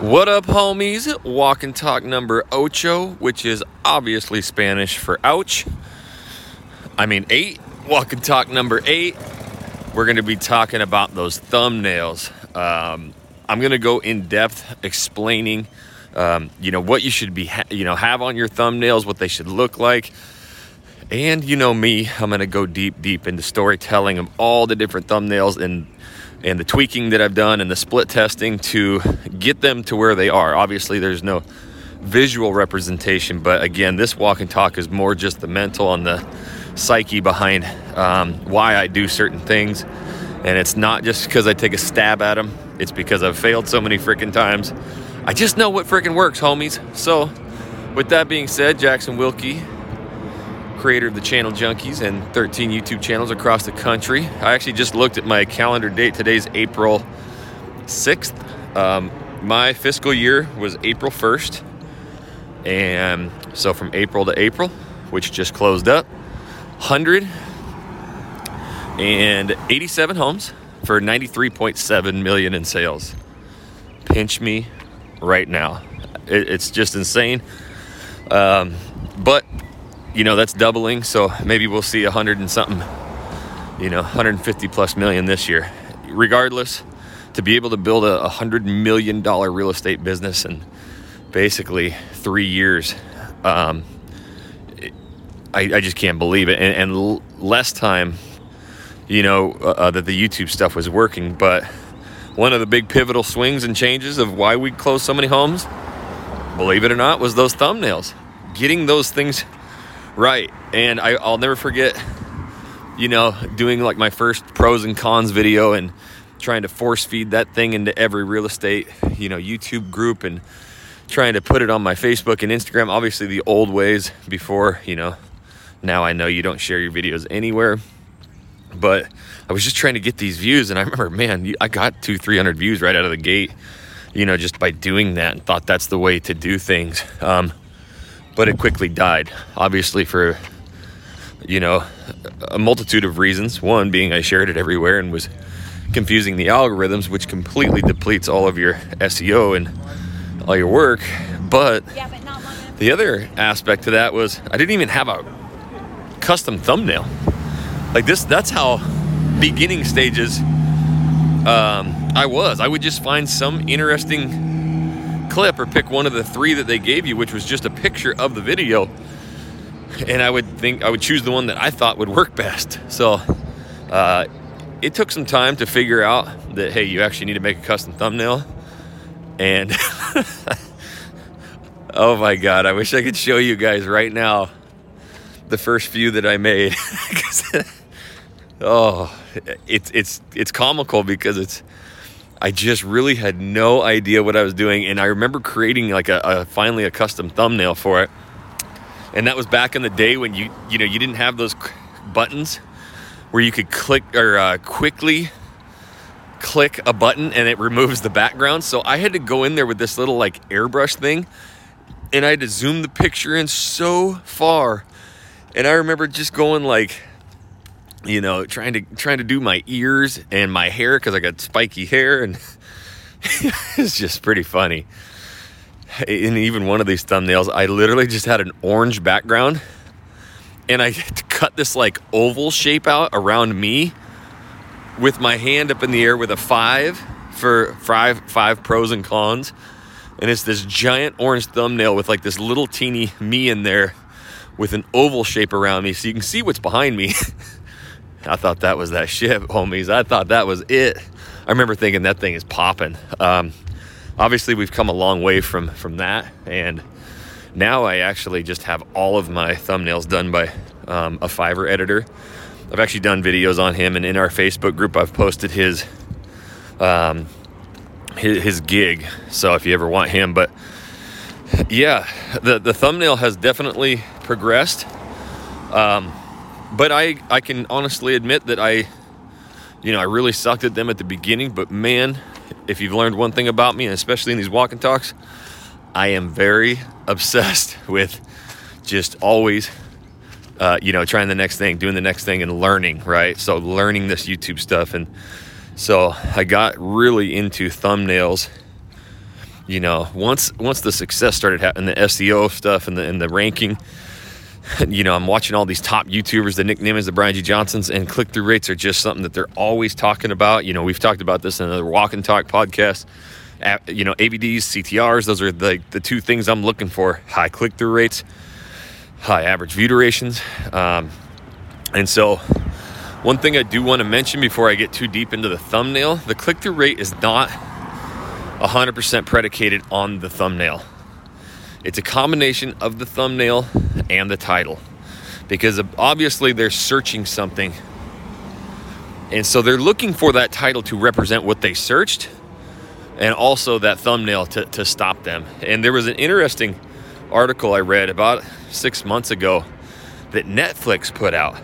What up, homies? Walk and talk number ocho, which is obviously Spanish for ouch. I mean, eight. Walk and talk number eight. We're going to be talking about those thumbnails. Um, I'm going to go in depth explaining, um, you know, what you should be, ha- you know, have on your thumbnails, what they should look like. And you know me, I'm going to go deep, deep into storytelling of all the different thumbnails and and the tweaking that I've done and the split testing to get them to where they are. Obviously, there's no visual representation, but again, this walk and talk is more just the mental and the psyche behind um, why I do certain things. And it's not just because I take a stab at them, it's because I've failed so many freaking times. I just know what freaking works, homies. So, with that being said, Jackson Wilkie creator of the Channel Junkies and 13 YouTube channels across the country. I actually just looked at my calendar date. Today's April 6th. Um, my fiscal year was April 1st. And so from April to April, which just closed up, 187 homes for 93.7 million in sales. Pinch me right now. It, it's just insane. Um, but you know that's doubling so maybe we'll see a hundred and something you know 150 plus million this year. Regardless to be able to build a hundred million dollar real estate business in basically three years um, I, I, just can't believe it. And, and less time you know uh, uh, that the youtube stuff was working but one of the big pivotal swings and changes of why we closed so many homes believe it or not was those thumbnails. Getting those things Right. And I, I'll never forget, you know, doing like my first pros and cons video and trying to force feed that thing into every real estate, you know, YouTube group and trying to put it on my Facebook and Instagram. Obviously, the old ways before, you know, now I know you don't share your videos anywhere. But I was just trying to get these views, and I remember, man, I got two, 300 views right out of the gate, you know, just by doing that and thought that's the way to do things. Um, but it quickly died. Obviously, for you know a multitude of reasons. One being I shared it everywhere and was confusing the algorithms, which completely depletes all of your SEO and all your work. But, the other aspect to that was I didn't even have a custom thumbnail. Like this, that's how beginning stages um, I was. I would just find some interesting clip or pick one of the three that they gave you, which was just a picture of the video. And I would think I would choose the one that I thought would work best. So uh, it took some time to figure out that, hey, you actually need to make a custom thumbnail. And oh my God, I wish I could show you guys right now the first few that I made. oh, it's, it's, it's comical because it's, I just really had no idea what I was doing, and I remember creating like a, a, finally a custom thumbnail for it. And that was back in the day when you you know you didn't have those buttons where you could click or uh, quickly click a button and it removes the background. So I had to go in there with this little like airbrush thing, and I had to zoom the picture in so far. And I remember just going like you know, trying to trying to do my ears and my hair because I got spiky hair, and it's just pretty funny. In even one of these thumbnails, I literally just had an orange background, and I cut this like oval shape out around me with my hand up in the air with a five for five five pros and cons, and it's this giant orange thumbnail with like this little teeny me in there with an oval shape around me, so you can see what's behind me. I thought that was that ship, homies. I thought that was it. I remember thinking that thing is popping. Um, obviously, we've come a long way from from that, and now I actually just have all of my thumbnails done by um, a Fiverr editor. I've actually done videos on him, and in our Facebook group, I've posted his um, his, his gig. So if you ever want him, but yeah, the the thumbnail has definitely progressed. Um, but I, I can honestly admit that I, you know, I really sucked at them at the beginning. But man, if you've learned one thing about me, and especially in these walk and talks, I am very obsessed with just always, uh, you know, trying the next thing, doing the next thing, and learning, right? So, learning this YouTube stuff. And so, I got really into thumbnails you know, once once the success started happening, the SEO stuff and the and the ranking, you know, I'm watching all these top YouTubers, the Nick Nimmins, the Brian G. Johnsons, and click through rates are just something that they're always talking about. You know, we've talked about this in another Walk and Talk podcast. You know, AVDs, CTRs, those are the, the two things I'm looking for high click through rates, high average view durations. Um, and so, one thing I do want to mention before I get too deep into the thumbnail the click through rate is not 100% predicated on the thumbnail. It's a combination of the thumbnail and the title because obviously they're searching something. And so they're looking for that title to represent what they searched and also that thumbnail to, to stop them. And there was an interesting article I read about six months ago that Netflix put out.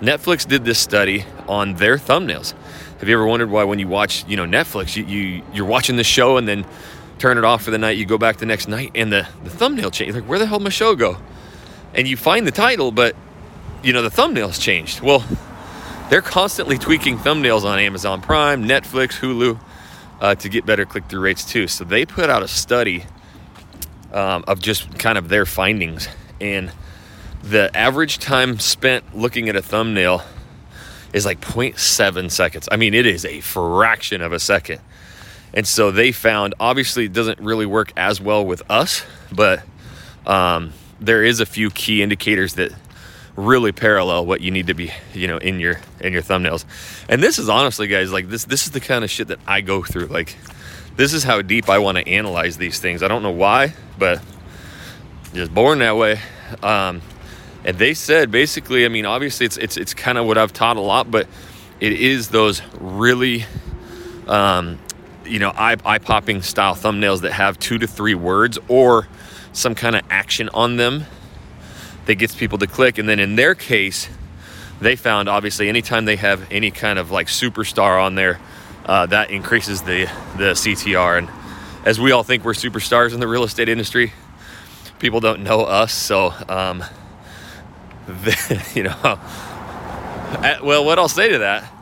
Netflix did this study on their thumbnails. Have you ever wondered why when you watch, you know, Netflix, you, you you're watching the show and then turn it off for the night, you go back the next night and the, the thumbnail change. Like, where the hell did my show go? And you find the title, but you know, the thumbnail's changed. Well, they're constantly tweaking thumbnails on Amazon Prime, Netflix, Hulu uh, to get better click through rates too. So they put out a study um, of just kind of their findings. And the average time spent looking at a thumbnail is like 0.7 seconds. I mean, it is a fraction of a second. And so they found, obviously, it doesn't really work as well with us, but um, there is a few key indicators that really parallel what you need to be, you know, in your in your thumbnails. And this is honestly, guys, like this this is the kind of shit that I go through. Like, this is how deep I want to analyze these things. I don't know why, but just born that way. Um, and they said basically, I mean, obviously it's it's it's kind of what I've taught a lot, but it is those really um, you know eye eye popping style thumbnails that have two to three words or some kind of action on them that gets people to click. And then in their case, they found obviously anytime they have any kind of like superstar on there, uh, that increases the the CTR. And as we all think we're superstars in the real estate industry, people don't know us, so. Um, you know, well, what I'll say to that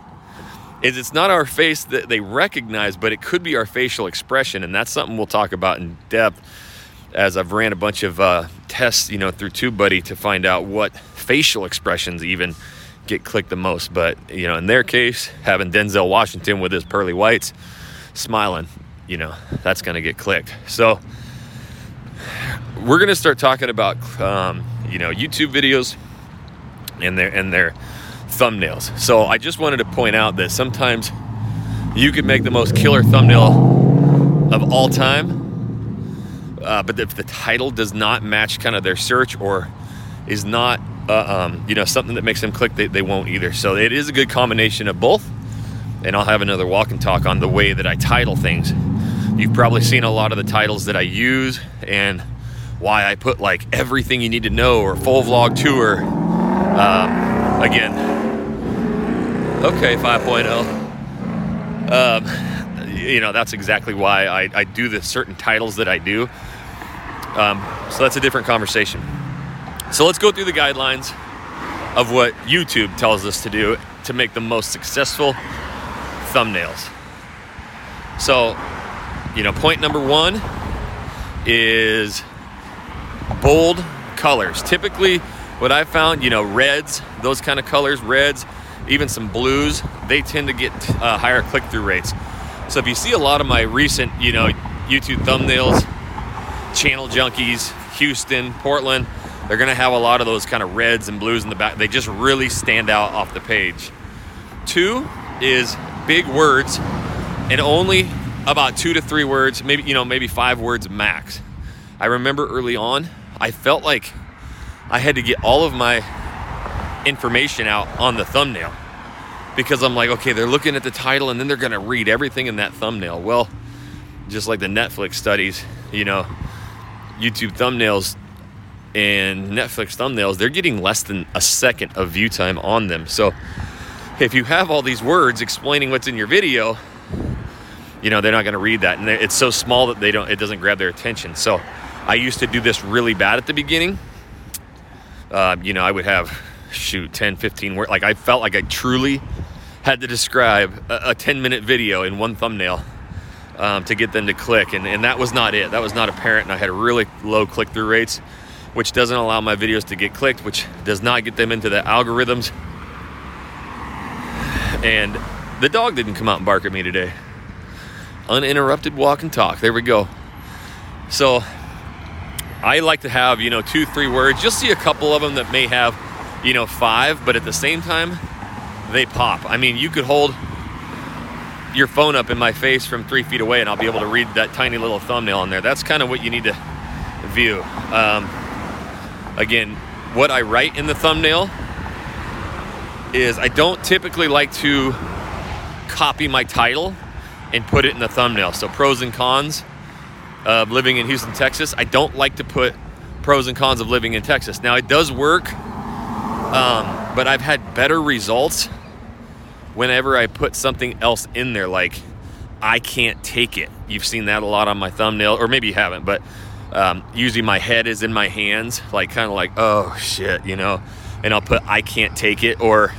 is it's not our face that they recognize, but it could be our facial expression. And that's something we'll talk about in depth as I've ran a bunch of uh, tests, you know, through TubeBuddy to find out what facial expressions even get clicked the most. But, you know, in their case, having Denzel Washington with his pearly whites smiling, you know, that's going to get clicked. So we're going to start talking about, um, you know, YouTube videos and their and their thumbnails. So I just wanted to point out that sometimes you could make the most killer thumbnail of all time, uh, but if the title does not match kind of their search or is not uh, um, you know something that makes them click, they, they won't either. So it is a good combination of both. And I'll have another walk and talk on the way that I title things. You've probably seen a lot of the titles that I use and why I put like everything you need to know or full vlog tour um, again, okay, 5.0. Um, you know, that's exactly why I, I, do the certain titles that I do. Um, so that's a different conversation. So let's go through the guidelines of what YouTube tells us to do to make the most successful thumbnails. So, you know, point number one is bold colors. Typically, what I found, you know, reds, those kind of colors, reds, even some blues, they tend to get uh, higher click through rates. So if you see a lot of my recent, you know, YouTube thumbnails, channel junkies, Houston, Portland, they're going to have a lot of those kind of reds and blues in the back. They just really stand out off the page. Two is big words and only about two to three words, maybe, you know, maybe five words max. I remember early on, I felt like I had to get all of my information out on the thumbnail because I'm like, okay, they're looking at the title and then they're going to read everything in that thumbnail. Well, just like the Netflix studies, you know, YouTube thumbnails and Netflix thumbnails, they're getting less than a second of view time on them. So if you have all these words explaining what's in your video, you know, they're not going to read that. And it's so small that they don't, it doesn't grab their attention. So I used to do this really bad at the beginning uh, you know, I would have, shoot, 10, 15 words. Like I felt like I truly had to describe a, a 10 minute video in one thumbnail. Um, to get them to click. And, and that was not it. That was not apparent. And I had really low click through rates, which doesn't allow my videos to get clicked, which does not get them into the algorithms. And the dog didn't come out and bark at me today. Uninterrupted walk and talk. There we go. So I like to have, you know, two, three words. You'll see a couple of them that may have, you know, five, but at the same time, they pop. I mean, you could hold your phone up in my face from three feet away and I'll be able to read that tiny little thumbnail on there. That's kind of what you need to view. Um, again, what I write in the thumbnail is I don't typically like to copy my title and put it in the thumbnail. So, pros and cons of living in Houston, Texas. I don't like to put pros and cons of living in Texas. Now, it does work, um, but I've had better results whenever I put something else in there, like I can't take it. You've seen that a lot on my thumbnail, or maybe you haven't, but um, usually my head is in my hands, like kind of like, oh shit, you know, and I'll put I can't take it, or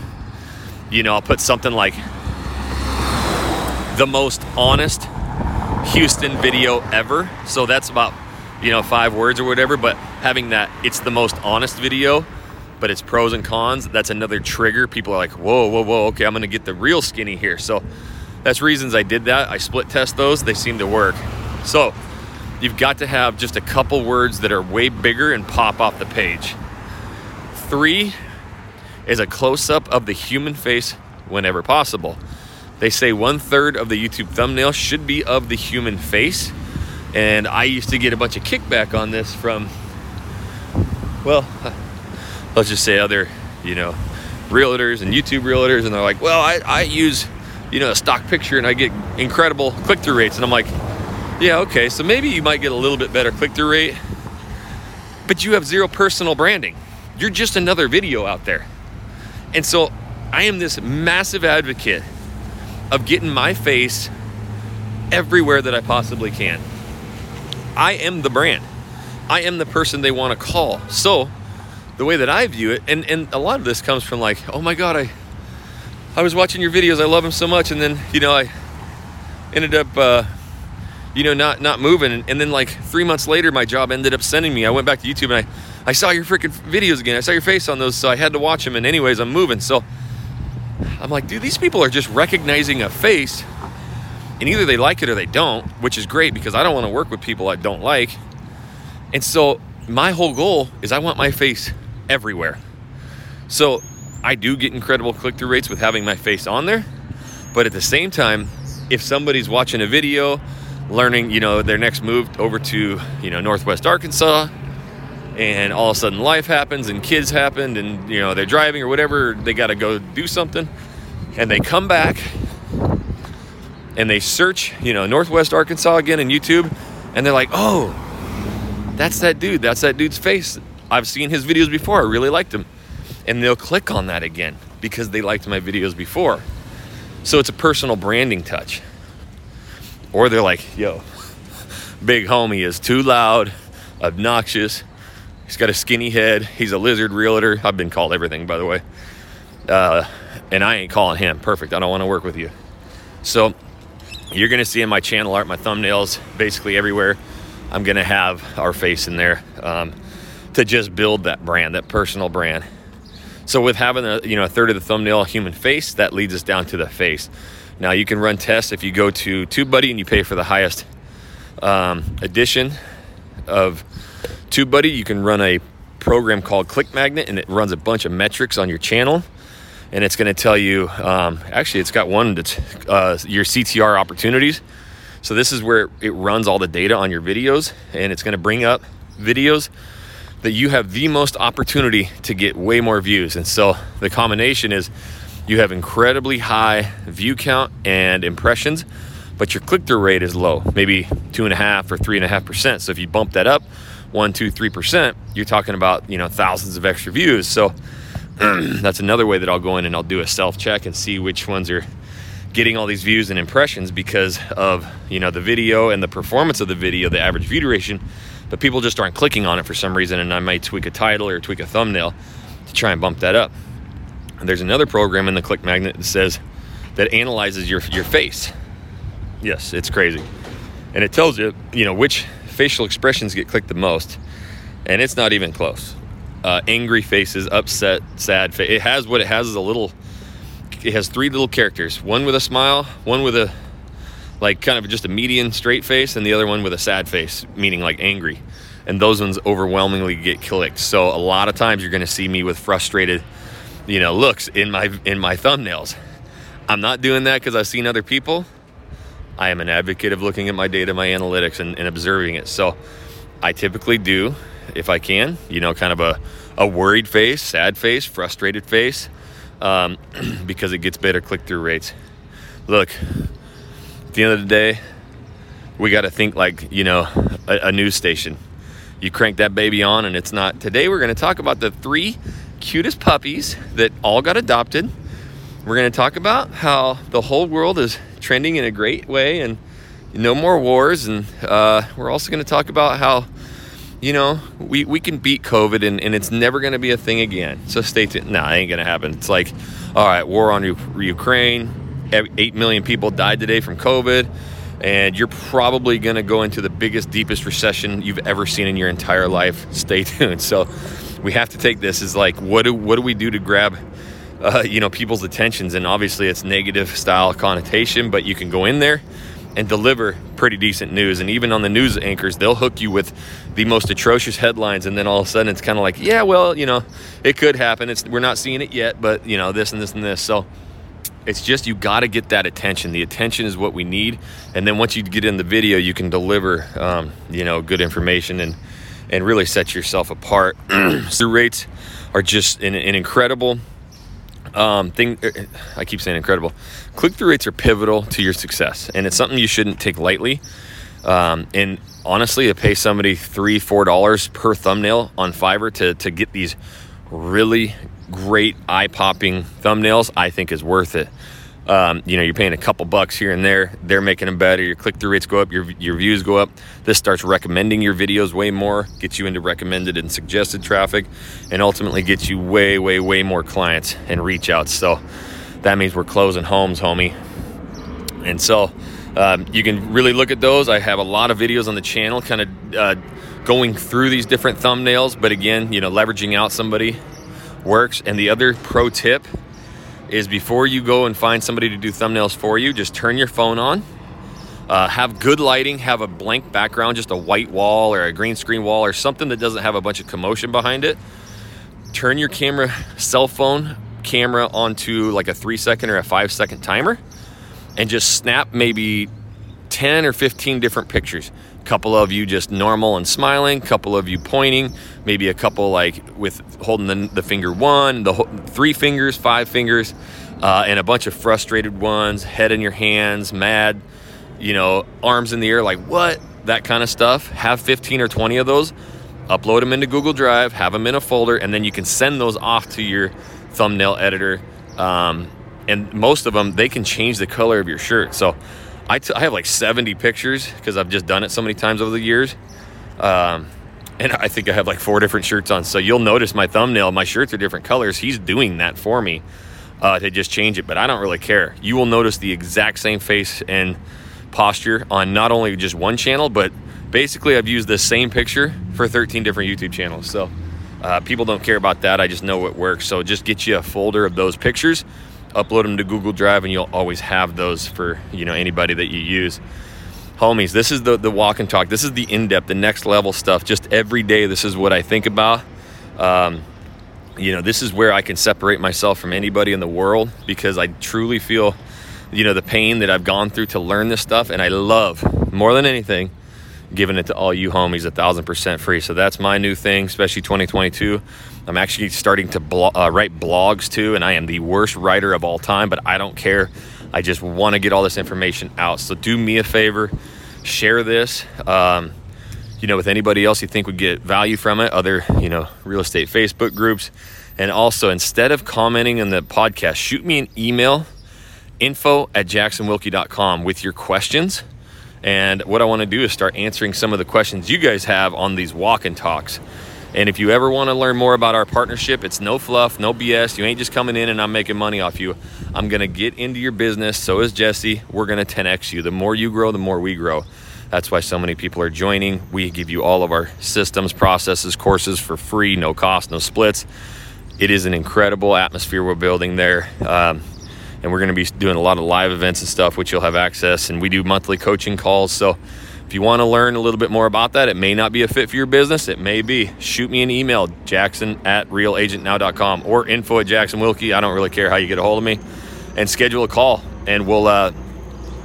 you know, I'll put something like the most honest Houston video ever. So that's about you know five words or whatever, but having that it's the most honest video but it's pros and cons. That's another trigger. People are like, whoa, whoa, whoa, okay, I'm gonna get the real skinny here. So that's reasons I did that. I split test those, they seem to work. So you've got to have just a couple words that are way bigger and pop off the page. Three is a close up of the human face whenever possible. They say one third of the YouTube thumbnail should be of the human face. And I used to get a bunch of kickback on this from, well, let's just say other, you know, realtors and YouTube realtors, and they're like, well, I, I use, you know, a stock picture and I get incredible click through rates. And I'm like, yeah, okay, so maybe you might get a little bit better click through rate, but you have zero personal branding. You're just another video out there. And so I am this massive advocate of getting my face everywhere that I possibly can. I am the brand. I am the person they want to call. So the way that I view it, and, and a lot of this comes from like, oh my God, I I was watching your videos, I love them so much, and then you know I ended up uh, you know not not moving, and, then like three months later, my job ended up sending me. I went back to YouTube and I I saw your freaking videos again. I saw your face on those, so I had to watch them. And anyways, I'm moving, so I'm like, dude, these people are just recognizing a face, and either they like it or they don't, which is great because I don't want to work with people I don't like. And so my whole goal is I want my face everywhere. So I do get incredible click through rates with having my face on there. But at the same time, if somebody's watching a video, learning, you know, their next move over to, you know, Northwest Arkansas, and all of a sudden life happens and kids happened and, you know, they're driving or whatever, they got to go do something, and they come back and they search, you know, Northwest Arkansas again in YouTube, and they're like, oh, that's that dude. That's that dude's face. I've seen his videos before. I really liked him. And they'll click on that again because they liked my videos before. So it's a personal branding touch. Or they're like, yo, big homie is too loud, obnoxious. He's got a skinny head. He's a lizard realtor. I've been called everything, by the way. Uh, and I ain't calling him. Perfect. I don't want to work with you. So you're going to see in my channel art, my thumbnails, basically everywhere. I'm going to have our face in there. Um, to just build that brand, that personal brand. So with having a you know a third of the thumbnail human face, that leads us down to the face. Now you can run tests if you go to TubeBuddy and you pay for the highest um, edition of TubeBuddy. You can run a program called Click Magnet, and it runs a bunch of metrics on your channel. And it's going to tell you. Um, actually, it's got one that's uh, your CTR opportunities. So this is where it runs all the data on your videos, and it's going to bring up videos that you have the most opportunity to get way more views. And so the combination is you have incredibly high view count and impressions, but your click through rate is low, maybe two and a half or three and a half percent. So if you bump that up one, two, three percent, you're talking about you know thousands of extra views. So that's another way that I'll go in and I'll do a self check and see which ones are getting all these views and impressions because of you know the video and the performance of the video, the average view duration but people just aren't clicking on it for some reason, and I might tweak a title or tweak a thumbnail to try and bump that up. And there's another program in the Click Magnet that says that analyzes your your face. Yes, it's crazy. and it tells you, you know, which facial expressions get clicked the most, and it's not even close. Uh, angry faces, upset, sad face. It has what it has is a little. It has three little characters. One with a smile, one with a like kind of just a median straight face, and the other one with a sad face, meaning like angry. And those ones overwhelmingly get clicked. So a lot of times you're going to see me with frustrated, you know, looks in my in my thumbnails. I'm not doing that because I've seen other people. I am an advocate of looking at my data, my analytics, and, and observing it. So I typically do, if I can, you know, kind of a, a worried face, sad face, frustrated face, um, because it gets better click through rates. Look, at the end of the day, we got to think like, you know, a, a news station. You crank that baby on, and it's not. Today, we're going to talk about the three cutest puppies that all got adopted we're going to talk about how the whole world is trending in a great way and no more wars. And uh, we're also going to talk about how, you know, we, we can beat COVID and, and it's never going to be a thing again. So stay tuned. No, it ain't going to happen. It's like, all right, war on U- Ukraine. 8 million people died today from COVID. And you're probably going to go into the biggest, deepest recession you've ever seen in your entire life. Stay tuned. So we have to take this as like, what do, what do we do to grab uh, you know people's attentions and obviously it's negative style connotation but you can go in there and deliver pretty decent news and even on the news anchors they'll hook you with the most atrocious headlines and then all of a sudden it's kind of like yeah well you know it could happen it's we're not seeing it yet but you know this and this and this so it's just you got to get that attention the attention is what we need and then once you get in the video you can deliver um, you know good information and and really set yourself apart the rates are just an, an incredible um, thing er, I keep saying incredible. Click through rates are pivotal to your success, and it's something you shouldn't take lightly. Um, and honestly, to pay somebody three, four dollars per thumbnail on Fiverr to to get these really great eye popping thumbnails, I think is worth it. Um, you know, you're paying a couple bucks here and there. They're making them better. Your click through rates go up. Your your views go up. This starts recommending your videos way more. Gets you into recommended and suggested traffic, and ultimately gets you way way way more clients and reach outs. So that means we're closing homes, homie. And so um, you can really look at those. I have a lot of videos on the channel, kind of uh, going through these different thumbnails. But again, you know, leveraging out somebody works. And the other pro tip is before you go and find somebody to do thumbnails for you, just turn your phone on. Uh, have good lighting, have a blank background, just a white wall or a green screen wall or something that doesn't have a bunch of commotion behind it. Turn your camera, cell phone camera onto like a three second or a five second timer and just snap maybe 10 or 15 different pictures couple of you just normal and smiling couple of you pointing maybe a couple like with holding the, the finger one the three fingers five fingers uh, and a bunch of frustrated ones head in your hands mad you know arms in the air like what? That kind of stuff. Have 15 or 20 of those. Upload them into google drive have them in a folder and then you can send those off to your thumbnail editor um, and most of them they can change the color of your shirt. So I, t- I have like 70 pictures because I've just done it so many times over the years. Um, and I think I have like four different shirts on. So you'll notice my thumbnail, my shirts are different colors. He's doing that for me uh, to just change it, but I don't really care. You will notice the exact same face and posture on not only just one channel, but basically I've used the same picture for 13 different YouTube channels. So uh, people don't care about that. I just know it works. So just get you a folder of those pictures upload them to Google Drive, and you'll always have those for you know anybody that you use. Homies, this is the the walk and talk. This is the in depth, the next level stuff. Just every day, this is what I think about. Um, you know, this is where I can separate myself from anybody in the world because I truly feel, you know, the pain that I've gone through to learn this stuff, and I love more than anything giving it to all you homies a thousand percent free. So that's my new thing, especially 2022. I'm actually starting to blo- uh, write blogs too, and I am the worst writer of all time, but I don't care. I just want to get all this information out. So do me a favor, share this. Um, you know, with anybody else you think would get value from it, other, you know, real estate Facebook groups. And also, instead of commenting in the podcast, shoot me an email info at jacksonwilkie.com with your questions. And what I want to do is start answering some of the questions you guys have on these walk and talks. And if you ever want to learn more about our partnership, it's no fluff, no BS. You ain't just coming in and I'm making money off you. I'm going to get into your business. So is Jesse. We're going to 10x you. The more you grow, the more we grow. That's why so many people are joining. We give you all of our systems, processes, courses for free, no cost, no splits. It is an incredible atmosphere we're building there. Um, and we're going to be doing a lot of live events and stuff, which you'll have access. And we do monthly coaching calls. So if you want to learn a little bit more about that, it may not be a fit for your business. It may be. Shoot me an email, jackson at realagentnow.com or info at Jackson Wilkie. I don't really care how you get a hold of me. And schedule a call, and we'll, uh,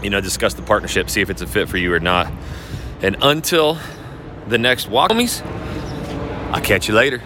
you know, discuss the partnership, see if it's a fit for you or not. And until the next walk, homies, I'll catch you later.